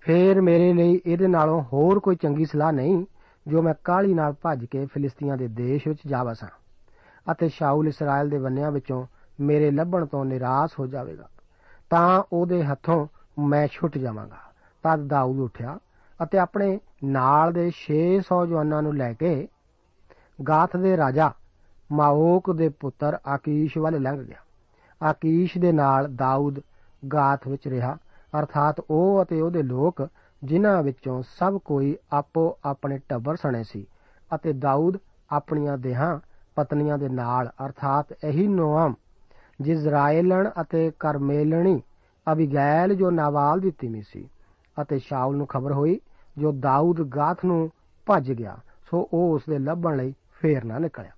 ਫੇਰ ਮੇਰੇ ਲਈ ਇਹਦੇ ਨਾਲੋਂ ਹੋਰ ਕੋਈ ਚੰਗੀ ਸਲਾਹ ਨਹੀਂ ਜੋ ਮੈਂ ਕਾਲੀ ਨਾਲ ਭੱਜ ਕੇ ਫਿਲਿਸਤੀਆਂ ਦੇ ਦੇਸ਼ ਵਿੱਚ ਜਾ ਵਸਾਂ ਅਤੇ ਸ਼ਾਉਲ ਇਸਰਾਇਲ ਦੇ ਬੰਨਿਆਂ ਵਿੱਚੋਂ ਮੇਰੇ ਲੱਭਣ ਤੋਂ ਨਿਰਾਸ਼ ਹੋ ਜਾਵੇਗਾ। ਤਾਂ ਉਹਦੇ ਹੱਥੋਂ ਮੈਂ ਛੁੱਟ ਜਾਵਾਂਗਾ। ਤਦ ਦਾਊਦ ਉੱਠਿਆ ਅਤੇ ਆਪਣੇ ਨਾਲ ਦੇ 600 ਜਵਾਨਾਂ ਨੂੰ ਲੈ ਕੇ ਗਾਥ ਦੇ ਰਾਜਾ ਮਾਓਕ ਦੇ ਪੁੱਤਰ ਆਕੀਸ਼ ਵੱਲ ਲੰਘ ਗਿਆ। ਆਕੀਸ਼ ਦੇ ਨਾਲ ਦਾਊਦ ਗਾਥ ਵਿੱਚ ਰਿਹਾ, ਅਰਥਾਤ ਉਹ ਅਤੇ ਉਹਦੇ ਲੋਕ ਜਿਨ੍ਹਾਂ ਵਿੱਚੋਂ ਸਭ ਕੋਈ ਆਪੋ ਆਪਣੇ ਟੱਬਰ ਸਣੇ ਸੀ ਅਤੇ ਦਾਊਦ ਆਪਣੀਆਂ ਦੇਹਾਂ ਪਤਨੀਆਂ ਦੇ ਨਾਲ, ਅਰਥਾਤ ਇਹੀ ਨੋਆਮ ਜਿਜ਼ਰਾਇਲਣ ਅਤੇ ਕਰਮੇਲਣੀ ਅਬੀਗੈਲ ਜੋ ਨਾਵਾਲ ਦੀ ਤੀਮੀ ਸੀ ਅਤੇ ਸ਼ਾਉਲ ਨੂੰ ਖਬਰ ਹੋਈ, ਜੋ ਦਾਊਦ ਗਾਥ ਨੂੰ ਭੱਜ ਗਿਆ, ਸੋ ਉਹ ਉਸ ਦੇ ਲੱਭਣ ਲਈ ਫੇਰ ਨਾ ਨਿਕਲਿਆ।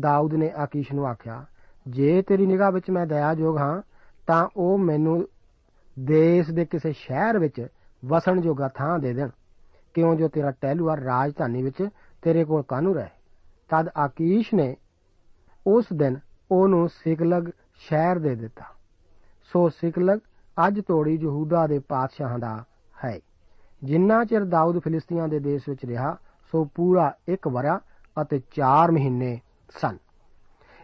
ਦਾਊਦ ਨੇ ਆਕੀਸ਼ ਨੂੰ ਆਖਿਆ, ਜੇ ਤੇਰੀ ਨਿਗਾਹ ਵਿੱਚ ਮੈਂ ਦਇਆਯੋਗ ਹਾਂ, ਤਾਂ ਉਹ ਮੈਨੂੰ ਦੇਸ਼ ਦੇ ਕਿਸੇ ਸ਼ਹਿਰ ਵਿੱਚ ਵਸਣ ਜੋਗਾ ਥਾਂ ਦੇ ਦੇਣ। ਕਿਉਂ ਜੋ ਤੇਰਾ ਟਹਿਲੂਆ ਰਾਜਧਾਨੀ ਵਿੱਚ ਤੇਰੇ ਕੋਲ ਕਾਨੂੰ ਰਹੇ? ਤਦ ਆਕੀਸ਼ ਨੇ ਉਸ ਦਿਨ ਉਹਨੂੰ ਸਿਕਲਗ ਸ਼ਹਿਰ ਦੇ ਦਿੱਤਾ। ਸੋ ਸਿਕਲਗ ਅੱਜ ਤੋੜੀ ਯਹੂਦਾ ਦੇ ਪਾਤਸ਼ਾਹਾਂ ਦਾ ਹੈ। ਜਿੰਨਾ ਚਿਰ ਦਾਊਦ ਫਿਲਿਸਤੀਆਂ ਦੇ ਦੇਸ਼ ਵਿੱਚ ਰਿਹਾ, ਸੋ ਪੂਰਾ ਇੱਕ ਵਰਾ ਅਤੇ 4 ਮਹੀਨੇ ਸਨ।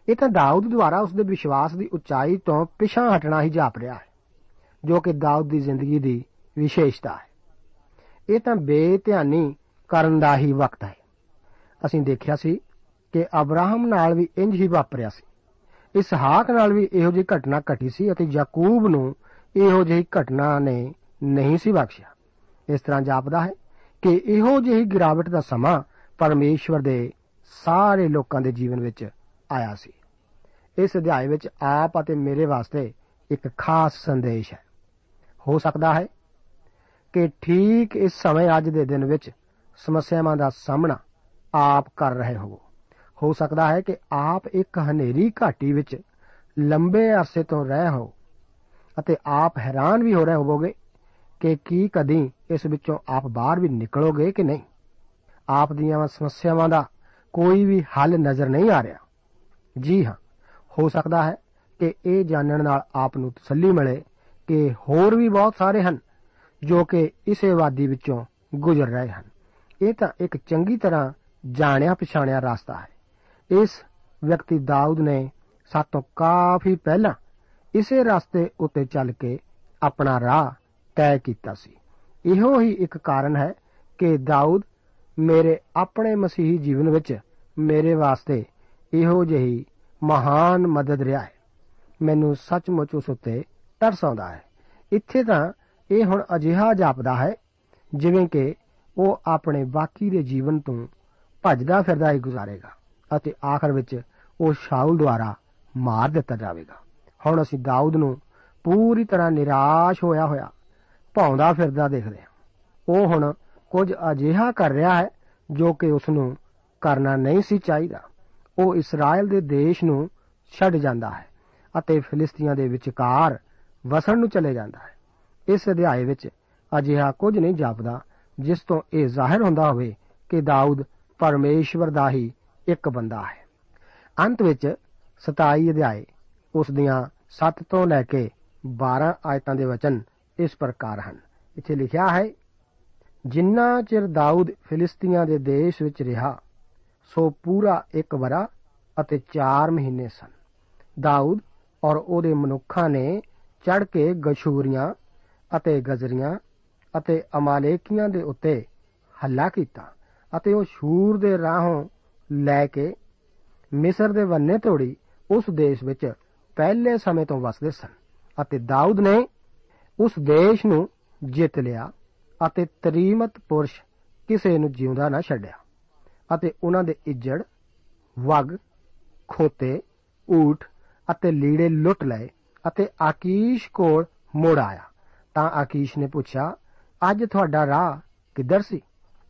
ਇਹ ਤਾਂ ਦਾਊਦ ਦੁਆਰਾ ਉਸ ਦੇ ਵਿਸ਼ਵਾਸ ਦੀ ਉਚਾਈ ਤੋਂ ਪਿਛਾਂ ਹਟਣਾ ਹੀ ਜਾਪ ਰਿਹਾ ਹੈ, ਜੋ ਕਿ ਦਾਊਦ ਦੀ ਜ਼ਿੰਦਗੀ ਦੀ ਵਿਸ਼ੇਸ਼ਤਾ ਹੈ। ਇਹ ਤਾਂ ਬੇਧਿਆਨੀ ਕਰਨ ਦਾ ਹੀ ਵਕਤ ਹੈ। ਅਸੀਂ ਦੇਖਿਆ ਸੀ ਕਿ ਅਬਰਾਹਮ ਨਾਲ ਵੀ ਇੰਜ ਹੀ ਵਾਪਰਿਆ ਸੀ। ਇਸਹਾਕ ਨਾਲ ਵੀ ਇਹੋ ਜਿਹੀ ਘਟਨਾ ਘਟੀ ਸੀ ਅਤੇ ਯਾਕੂਬ ਨੂੰ ਇਹੋ ਜਿਹੀ ਘਟਨਾ ਨੇ ਨਹੀਂ ਸੀ ਬਖਸ਼ਿਆ। ਇਸ ਤਰ੍ਹਾਂ ਜਾਪਦਾ ਹੈ ਕਿ ਇਹੋ ਜਿਹੀ ਗਿਰਾਵਟ ਦਾ ਸਮਾਂ ਪਰਮੇਸ਼ਵਰ ਦੇ ਸਾਰੇ ਲੋਕਾਂ ਦੇ ਜੀਵਨ ਵਿੱਚ ਆਇਆ ਸੀ। ਇਸ ਅਧਿਆਇ ਵਿੱਚ ਆਪ ਅਤੇ ਮੇਰੇ ਵਾਸਤੇ ਇੱਕ ਖਾਸ ਸੰਦੇਸ਼ ਹੈ। ਹੋ ਸਕਦਾ ਹੈ ਕਿ ਠੀਕ ਇਸ ਸਮੇਂ ਅੱਜ ਦੇ ਦਿਨ ਵਿੱਚ ਸਮੱਸਿਆਵਾਂ ਦਾ ਸਾਹਮਣਾ ਆਪ ਕਰ ਰਹੇ ਹੋ ਹੋ ਸਕਦਾ ਹੈ ਕਿ ਆਪ ਇੱਕ ਹਨੇਰੀ ਘਾਟੀ ਵਿੱਚ ਲੰਬੇ ਅਰਸੇ ਤੋਂ ਰਹਿ ਹੋ ਅਤੇ ਆਪ ਹੈਰਾਨ ਵੀ ਹੋ ਰਹੇ ਹੋਵੋਗੇ ਕਿ ਕੀ ਕਦੀ ਇਸ ਵਿੱਚੋਂ ਆਪ ਬਾਹਰ ਵੀ ਨਿਕਲੋਗੇ ਕਿ ਨਹੀਂ। ਆਪ ਦੀਆਂ ਸਮੱਸਿਆਵਾਂ ਦਾ ਕੋਈ ਵੀ ਹੱਲ ਨਜ਼ਰ ਨਹੀਂ ਆ ਰਿਹਾ। ਜੀ ਹਾਂ, ਹੋ ਸਕਦਾ ਹੈ ਕਿ ਇਹ ਜਾਣਨ ਨਾਲ ਆਪ ਨੂੰ ਤਸੱਲੀ ਮਿਲੇ ਕਿ ਹੋਰ ਵੀ ਬਹੁਤ ਸਾਰੇ ਹਨ ਜੋ ਕਿ ਇਸੇ ਵਾਦੀ ਵਿੱਚੋਂ ਗੁਜ਼ਰ ਰਹੇ ਹਨ। ਇਹ ਤਾਂ ਇੱਕ ਚੰਗੀ ਤਰ੍ਹਾਂ ਜਾਣਿਆ ਪਛਾਣਿਆ ਰਸਤਾ ਹੈ। ਇਸ ਵਿਅਕਤੀ ਦਾਊਦ ਨੇ ਸਾਤੋਂ ਕਾਫੀ ਪਹਿਲਾਂ ਇਸੇ ਰਸਤੇ ਉੱਤੇ ਚੱਲ ਕੇ ਆਪਣਾ ਰਾਹ ਤੈਅ ਕੀਤਾ ਸੀ। ਇਹੋ ਹੀ ਇੱਕ ਕਾਰਨ ਹੈ ਕਿ ਦਾਊਦ ਮੇਰੇ ਆਪਣੇ ਮਸੀਹੀ ਜੀਵਨ ਵਿੱਚ ਮੇਰੇ ਵਾਸਤੇ ਇਹੋ ਜਿਹੀ ਮਹਾਨ ਮਦਦ ਰਿਹਾ ਹੈ। ਮੈਨੂੰ ਸੱਚਮੁੱਚ ਉਸ ਉੱਤੇ ਤਰਸ ਆਉਂਦਾ ਹੈ। ਇੱਥੇ ਤਾਂ ਇਹ ਹੁਣ ਅਜਿਹਾ ਜਾਪਦਾ ਹੈ, ਜਿਵੇਂ ਕਿ ਉਹ ਆਪਣੇ ਬਾਕੀ ਦੇ ਜੀਵਨ ਤੋਂ ਭੱਜਦਾ ਫਿਰਦਾ ਹੀ ਗੁਜ਼ਾਰੇਗਾ ਅਤੇ ਆਖਰ ਵਿੱਚ ਉਹ ਸ਼ਾਉਲ ਦੁਆਰਾ ਮਾਰ ਦਿੱਤਾ ਜਾਵੇਗਾ। ਹੁਣ ਅਸੀਂ ਦਾਊਦ ਨੂੰ ਪੂਰੀ ਤਰ੍ਹਾਂ ਨਿਰਾਸ਼ ਹੋਇਆ ਹੋਇਆ ਭੌਂਦਾ ਫਿਰਦਾ ਦੇਖਦੇ ਹਾਂ। ਉਹ ਹੁਣ ਕੁਝ ਅਜਿਹਾ ਕਰ ਰਿਹਾ ਹੈ ਜੋ ਕਿ ਉਸ ਨੂੰ ਕਰਨਾ ਨਹੀਂ ਸੀ ਚਾਹੀਦਾ। ਉਹ ਇਸਰਾਇਲ ਦੇ ਦੇਸ਼ ਨੂੰ ਛੱਡ ਜਾਂਦਾ ਹੈ ਅਤੇ ਫਿਲਿਸਤੀਆਂ ਦੇ ਵਿਚਕਾਰ ਵਸਣ ਨੂੰ ਚਲੇ ਜਾਂਦਾ ਹੈ। ਇਸ ਅਧਿਆਏ ਵਿੱਚ ਅਜਿਹਾ ਕੁਝ ਨਹੀਂ ਜਾਪਦਾ, ਜਿਸ ਤੋਂ ਇਹ ਜ਼ਾਹਿਰ ਹੁੰਦਾ ਹੋਵੇ ਕਿ ਦਾਊਦ ਪਰਮੇਸ਼ਵਰ ਦਾ ਹੀ ਇੱਕ ਬੰਦਾ ਹੈ। ਅੰਤ ਵਿੱਚ 27 ਅਧਿਆਏ, ਉਸ ਦੀਆਂ 7 ਤੋਂ ਲੈ ਕੇ 12 ਆਇਤਾਂ ਦੇ ਵਚਨ ਇਸ ਪ੍ਰਕਾਰ ਹਨ। ਇੱਥੇ ਲਿਖਿਆ ਹੈ, ਜਿੰਨਾ ਚਿਰ ਦਾਊਦ ਫਿਲਿਸਤੀਆਂ ਦੇ ਦੇਸ਼ ਵਿੱਚ ਰਿਹਾ ਸੋ ਪੂਰਾ ਇੱਕ ਵਰਾ ਅਤੇ 4 ਮਹੀਨੇ ਸਨ। ਦਾਊਦ ਔਰ ਉਹਦੇ ਮਨੁੱਖਾਂ ਨੇ ਚੜ ਕੇ ਗਸ਼ੂਰੀਆਂ ਅਤੇ ਗਜ਼ਰੀਆਂ ਅਤੇ ਅਮਾਲੇਕੀਆਂ ਦੇ ਉੱਤੇ ਹੱਲਾ ਕੀਤਾ ਅਤੇ ਉਹ ਸ਼ੂਰ ਦੇ ਰਾਹੋਂ ਲੈ ਕੇ ਮਿਸਰ ਦੇ ਵੰਨੇ ਤੋੜੀ ਉਸ ਦੇਸ਼ ਵਿੱਚ ਪਹਿਲੇ ਸਮੇਂ ਤੋਂ ਵਸਦੇ ਸਨ ਅਤੇ ਦਾਊਦ ਨੇ ਉਸ ਦੇਸ਼ ਨੂੰ ਜਿੱਤ ਲਿਆ ਅਤੇ ਤਰੀਮਤ ਪੁਰਸ਼ ਕਿਸੇ ਨੂੰ ਜਿਉਂਦਾ ਨਾ ਛੱਡਿਆ। ਅਤੇ ਉਹਨਾਂ ਦੇ ਇੱਜੜ, ਵਗ, ਖੋਤੇ, ਊਠ ਅਤੇ ਲੀੜੇ ਲੁੱਟ ਲਏ ਅਤੇ ਆਕੀਸ਼ ਕੋਲ ਮੁੜ ਆਇਆ। ਤਾਂ ਆਕੀਸ਼ ਨੇ ਪੁੱਛਿਆ, ਅੱਜ ਤੁਹਾਡਾ ਰਾਹ ਕਿੱਧਰ ਸੀ?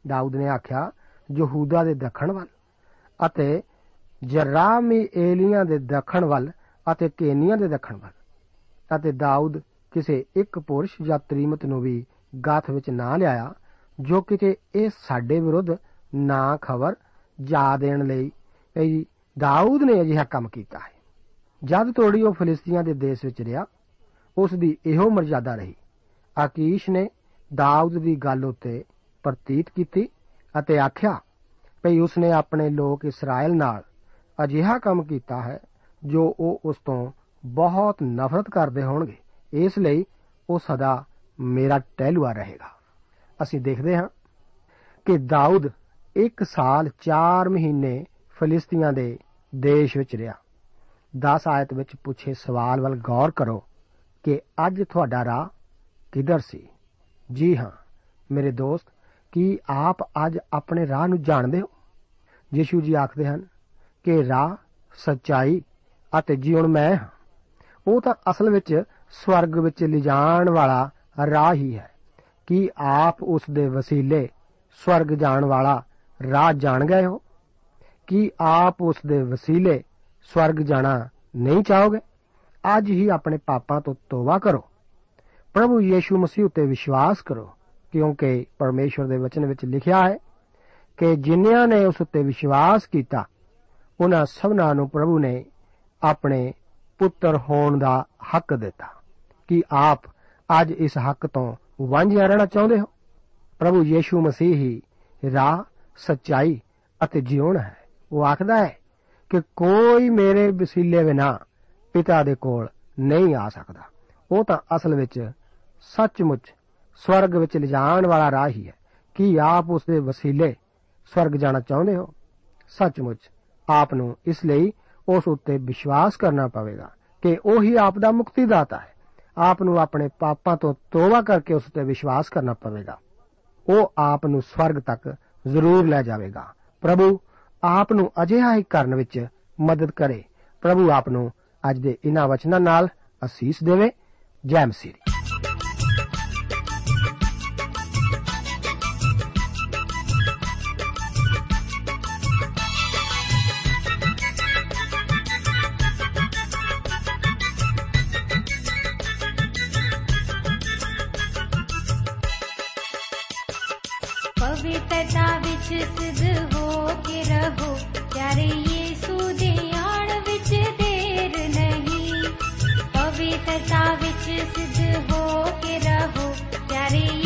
ਦਾਊਦ ਨੇ ਆਖਿਆ, ਯਹੂਦਾ ਦੇ ਦੱਖਣ ਵੱਲ ਅਤੇ ਜਰਾਮੀ ਏਲੀਆਂ ਦੇ ਦੱਖਣ ਵੱਲ ਅਤੇ ਕੇਨੀਆਂ ਦੇ ਦੱਖਣ ਵੱਲ। ਅਤੇ ਦਾਊਦ ਕਿਸੇ ਇੱਕ ਪੁਰਸ਼ ਜਾਂ ਤਰੀਮਤ ਨੂੰ ਵੀ ਗਾਥ ਵਿੱਚ ਨਾ ਲਿਆਇਆ, ਜੋ ਕਿਤੇ ਇਹ ਸਾਡੇ ਵਿਰੁੱਧ ਨਾ ਖਬਰ ਜਾ ਦੇਣ ਲਈ। ਇਹ ਦਾਊਦ ਨੇ ਅਜਿਹਾ ਕੰਮ ਕੀਤਾ ਹੈ। ਜਦ ਤੋੜੀ ਉਹ ਫਲਿਸਤੀਆਂ ਦੇ ਦੇਸ਼ ਵਿੱਚ ਰਿਹਾ, ਉਸ ਦੀ ਇਹੋ ਮਰਜ਼ਾਦਾ ਰਹੀ। ਆਕੀਸ਼ ਨੇ ਦਾਊਦ ਦੀ ਗੱਲ ਉੱਤੇ ਪ੍ਰਤੀਤ ਕੀਤੀ ਅਤੇ ਆਖਿਆ, ਭਈ ਉਸਨੇ ਆਪਣੇ ਲੋਕ ਇਸਰਾਇਲ ਨਾਲ ਅਜਿਹਾ ਕੰਮ ਕੀਤਾ ਹੈ, ਜੋ ਉਹ ਉਸ ਤੋਂ ਬਹੁਤ ਨਫ਼ਰਤ ਕਰਦੇ ਹੋਣਗੇ। ਇਸ ਲਈ ਉਹ ਸਦਾ ਮੇਰਾ ਟਹਿਲੂਆ ਰਹੇਗਾ। ਅਸੀਂ ਦੇਖਦੇ ਹਾਂ ਕਿ ਦਾਊਦ 1 ਸਾਲ 4 ਮਹੀਨੇ ਫਲਿਸਤੀਆਂ ਦੇ ਦੇਸ਼ ਵਿੱਚ ਰਿਹਾ। 10 ਆਇਤ ਵਿੱਚ ਪੁੱਛੇ ਸਵਾਲ ਵੱਲ ਗੌਰ ਕਰੋ ਕਿ ਅੱਜ ਤੁਹਾਡਾ ਰਾਹ ਕਿੱਧਰ ਸੀ? ਜੀ ਹਾਂ, ਮੇਰੇ ਦੋਸਤ, ਕੀ ਆਪ ਅੱਜ ਆਪਣੇ ਰਾਹ ਨੂੰ ਜਾਣਦੇ ਹੋ? ਯਿਸੂ ਜੀ ਆਖਦੇ ਹਨ ਕਿ ਰਾਹ ਸੱਚਾਈ ਅਤੇ ਜੀਵਨ ਮੈਂ ਹਾਂ। ਉਹ ਤਾਂ ਅਸਲ ਵਿੱਚ ਸਵਰਗ ਵਿੱਚ ਲਿਜਾਣ ਵਾਲਾ ਰਾਹ ਹੀ ਹੈ। ਕੀ ਆਪ ਉਸ ਦੇ ਵਸੀਲੇ ਸਵਰਗ ਜਾਣ ਵਾਲਾ ਰਾਹ ਜਾਣ ਗਏ ਹੋ? ਕੀ ਆਪ ਉਸ ਦੇ ਵਸੀਲੇ ਸਵਰਗ ਜਾਣਾ ਨਹੀਂ ਚਾਹੋਗੇ? ਅੱਜ ਹੀ ਆਪਣੇ ਪਾਪਾਂ ਤੋਂ ਤੋਬਾ ਕਰੋ। ਪ੍ਰਭੂ ਯੀਸ਼ੂ ਮਸੀਹ ਉਤੇ ਵਿਸ਼ਵਾਸ ਕਰੋ, ਕਿਉਂਕਿ ਪਰਮੇਸ਼ਵਰ ਦੇ ਵਚਨ ਵਿੱਚ ਲਿਖਿਆ ਹੈ ਕਿ ਜਿਨ੍ਹਾਂ ਨੇ ਉਸ ਉਤੇ ਵਿਸ਼ਵਾਸ ਕੀਤਾ, ਉਹਨਾਂ ਸਭਨਾਂ ਨੂੰ ਪ੍ਰਭੂ ਨੇ ਆਪਣੇ ਪੁੱਤਰ ਹੋਣ ਦਾ ਹੱਕ ਦਿੱਤਾ। ਕਿ ਆਪ ਅੱਜ ਇਸ ਹੱਕ ਤੋਂ ਵਾਂਝਿਆ ਰਹਿਣਾ ਚਾਹੁੰਦੇ ਹੋ? ਪ੍ਰਭੂ ਯੀਸ਼ੂ ਮਸੀਹ ਹੀ ਰਾਹ ਸੱਚਾਈ ਅਤੇ ਜੀਵਨ ਹੈ। ਉਹ ਆਖਦਾ ਹੈ ਕਿ ਕੋਈ ਮੇਰੇ ਵਸੀਲੇ ਬਿਨਾ ਪਿਤਾ ਦੇ ਕੋਲ ਨਹੀਂ ਆ ਸਕਦਾ। ਉਹ ਤਾਂ ਅਸਲ ਵਿੱਚ ਸੱਚਮੁੱਚ ਸਵਰਗ ਵਿੱਚ ਲਿਜਾਣ ਵਾਲਾ ਰਾਹ ਹੀ। ਹੈ ਕੀ ਆਪ ਉਸ ਦੇ ਵਸੀਲੇ ਸਵਰਗ ਜਾਣਾ ਚਾਹੁੰਦੇ ਹੋ? ਸੱਚਮੁੱਚ ਆਪ ਨੂੰ ਇਸ ਲਈ ਉਸ ਉੱਤੇ ਵਿਸ਼ਵਾਸ ਕਰਨਾ ਪਵੇਗਾ ਕਿ ਉਹੀ ਆਪ ਦਾ ਮੁਕਤੀਦਾਤਾ ਹੈ। ਆਪ ਨੂੰ ਆਪਣੇ ਪਾਪਾਂ ਤੋਂ ਤੋਬਾ ਕਰਕੇ ਉਸ ਤੇ ਵਿਸ਼ਵਾਸ ਕਰਨਾ ਪਵੇਗਾ। ਉਹ ਆਪ ਨੂੰ ਸਵਰਗ ਤੱਕ ਜ਼ਰੂਰ ਲੈ ਜਾਵੇਗਾ। ਪ੍ਰਭੂ, ਆਪ ਨੂੰ ਅਜਿਹਾ ਹੀ ਕਰਨ ਵਿੱਚ ਮਦਦ ਕਰੇ। ਪ੍ਰਭੂ ਆਪ ਨੂੰ ਅੱਜ ਦੇ ਇਹਨਾਂ ਵਚਨਾਂ ਨਾਲ ਅਸੀਸ ਦੇਵੇ। ਜੈ ਮਸੀਹ सिद्धो ये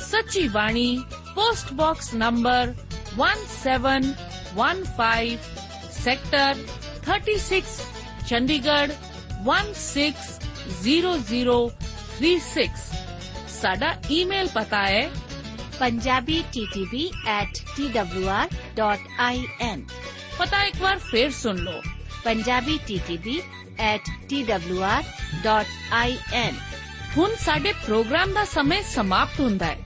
ਸੱਚੀ ਬਾਣੀ post box number 1715 sector 36 Chandigarh 160036 ਸਾਡਾ ਈਮੇਲ ਪਤਾ ਹੈ punjabi ttb at twr.in ਪਤਾ ਇੱਕ ਵਾਰ ਫੇਰ ਸੁਣ ਲਓ punjabi ttb at twr.in ਹੁਣ ਸਾਡੇ ਪ੍ਰੋਗਰਾਮ ਦਾ ਸਮੇਂ ਸਮਾਪਤ ਹੁੰਦਾ ਹੈ